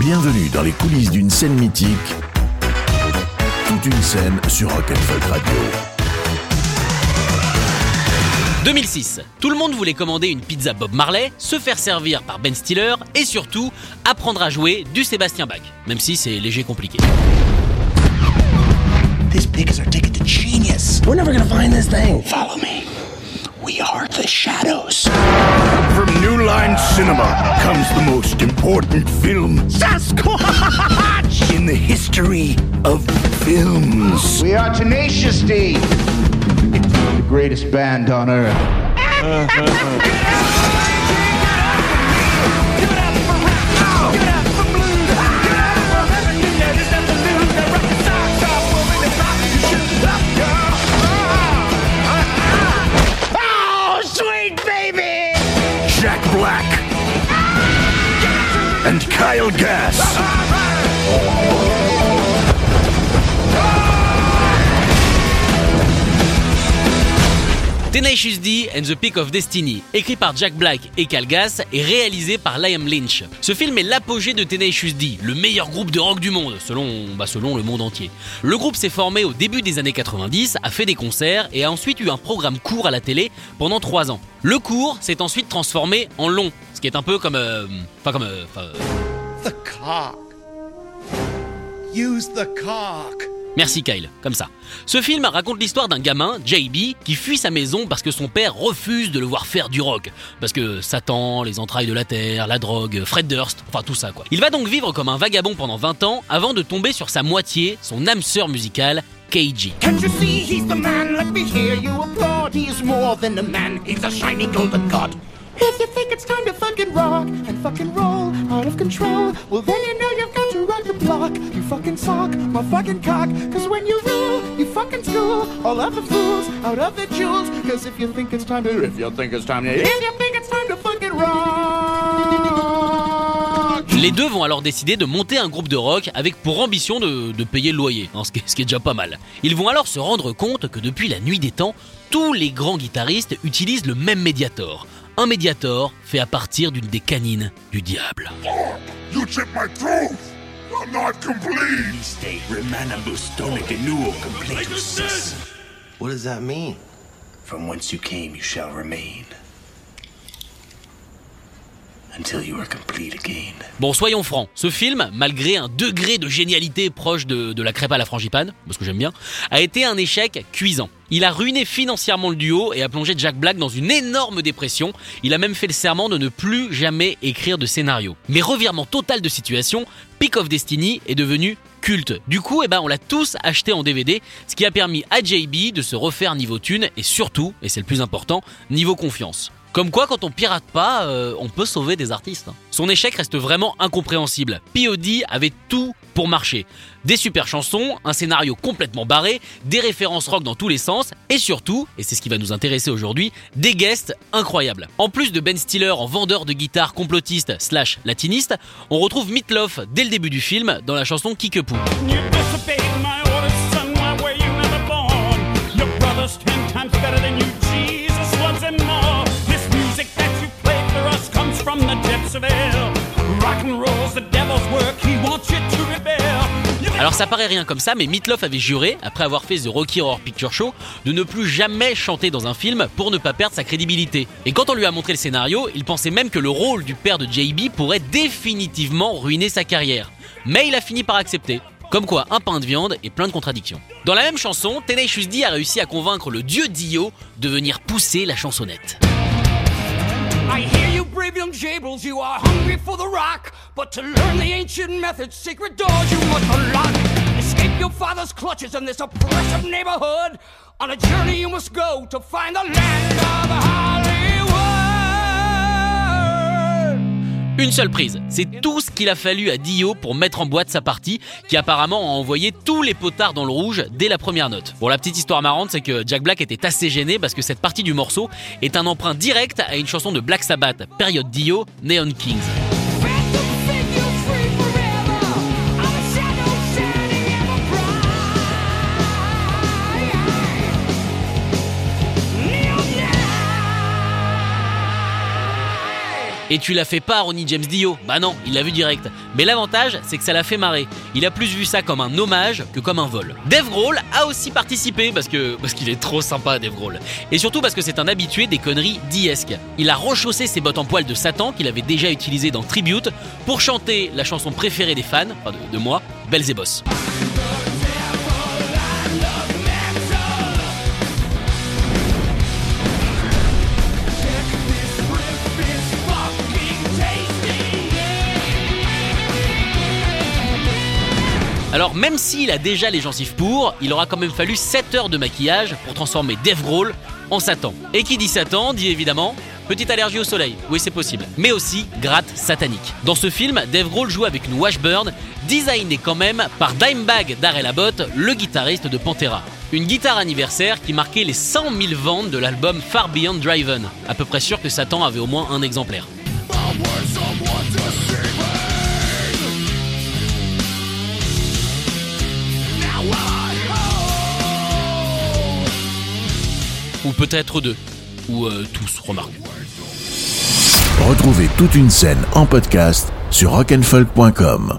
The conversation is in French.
Bienvenue dans les coulisses d'une scène mythique. Toute une scène sur Rock'n'Folk Radio. 2006. Tout le monde voulait commander une pizza Bob Marley, se faire servir par Ben Stiller et surtout apprendre à jouer du Sébastien Bach, même si c'est léger compliqué. This pig is our ticket to genius. We're never gonna find this thing. Follow me. We are the shadows. From New Line Cinema comes the most important film Sasquatch! in the history of films. We are Tenacious D, the greatest band on earth. Kyle. Tenacious D and the Peak of Destiny, écrit par Jack Black et Cal Gass et réalisé par Liam Lynch. Ce film est l'apogée de Tenacious D, le meilleur groupe de rock du monde, selon, bah, selon le monde entier. Le groupe s'est formé au début des années 90, a fait des concerts et a ensuite eu un programme court à la télé pendant 3 ans. Le court s'est ensuite transformé en long, ce qui est un peu comme... euh, Enfin comme... euh, euh, The cock. Use the cock. Merci Kyle, comme ça. Ce film raconte l'histoire d'un gamin, JB, qui fuit sa maison parce que son père refuse de le voir faire du rock. Parce que Satan, les entrailles de la terre, la drogue, Fred Durst, enfin tout ça quoi. Il va donc vivre comme un vagabond pendant 20 ans avant de tomber sur sa moitié, son âme sœur musicale, KG. If you think it's time to fucking rock and fucking roll out of control, well then you know you've got to rock the block. You fucking sock my fucking cock. Cause when you rule, you fucking school all of the fools out of the jewels. Cause if you think it's time to, if you think it's time to, if you think it's time to fucking rock. Les deux vont alors décider de monter un groupe de rock avec pour ambition de, de payer le loyer, hein, ce, qui est, ce qui est déjà pas mal. Ils vont alors se rendre compte que depuis la nuit des temps, tous les grands guitaristes utilisent le même médiator. Un médiator fait à partir d'une des canines du diable. You my truth. I'm not complete. What does that mean? From whence you came, you shall remain. Bon, soyons francs, ce film, malgré un degré de génialité proche de, de la crêpe à la frangipane, parce que j'aime bien, a été un échec cuisant. Il a ruiné financièrement le duo et a plongé Jack Black dans une énorme dépression. Il a même fait le serment de ne plus jamais écrire de scénario. Mais revirement total de situation, Peak of Destiny est devenu culte. Du coup, eh ben, on l'a tous acheté en DVD, ce qui a permis à JB de se refaire niveau thune et surtout, et c'est le plus important, niveau confiance. Comme quoi, quand on pirate pas, euh, on peut sauver des artistes. hein. Son échec reste vraiment incompréhensible. POD avait tout pour marcher. Des super chansons, un scénario complètement barré, des références rock dans tous les sens, et surtout, et c'est ce qui va nous intéresser aujourd'hui, des guests incroyables. En plus de Ben Stiller en vendeur de guitare complotiste slash latiniste, on retrouve Meatloaf dès le début du film dans la chanson Kickapoo. Alors ça paraît rien comme ça, mais Meatloaf avait juré, après avoir fait The Rocky Horror Picture Show, de ne plus jamais chanter dans un film pour ne pas perdre sa crédibilité. Et quand on lui a montré le scénario, il pensait même que le rôle du père de JB pourrait définitivement ruiner sa carrière. Mais il a fini par accepter. Comme quoi, un pain de viande et plein de contradictions. Dans la même chanson, Tenacious D a réussi à convaincre le dieu Dio de venir pousser la chansonnette. I hear you, brave young jables, you are hungry for the rock. But to learn the ancient methods, secret doors you must unlock. Escape your father's clutches in this oppressive neighborhood. On a journey you must go to find the land of Hollywood. Une seule prise, c'est tout ce qu'il a fallu à Dio pour mettre en boîte sa partie, qui apparemment a envoyé tous les potards dans le rouge dès la première note. Bon, la petite histoire marrante, c'est que Jack Black était assez gêné parce que cette partie du morceau est un emprunt direct à une chanson de Black Sabbath, période Dio, Neon Kings. Et tu l'as fait pas Ronnie James Dio Bah non, il l'a vu direct. Mais l'avantage, c'est que ça l'a fait marrer. Il a plus vu ça comme un hommage que comme un vol. Dave Grohl a aussi participé parce que parce qu'il est trop sympa Dave Grohl. Et surtout parce que c'est un habitué des conneries diesques. Il a rechaussé ses bottes en poil de Satan qu'il avait déjà utilisées dans Tribute pour chanter la chanson préférée des fans, enfin de, de moi, Belzebos. Alors même s'il a déjà les gencives pour, il aura quand même fallu 7 heures de maquillage pour transformer Dave Grohl en Satan. Et qui dit Satan dit évidemment petite allergie au soleil, oui c'est possible, mais aussi gratte satanique. Dans ce film, Dave Grohl joue avec une Washburn, designée quand même par Dimebag Darrell Abbott, le guitariste de Pantera. Une guitare anniversaire qui marquait les 100 000 ventes de l'album Far Beyond Driven. À peu près sûr que Satan avait au moins un exemplaire. Ou peut-être deux. Ou euh, tous, remarque. Retrouvez toute une scène en podcast sur rockandfolk.com.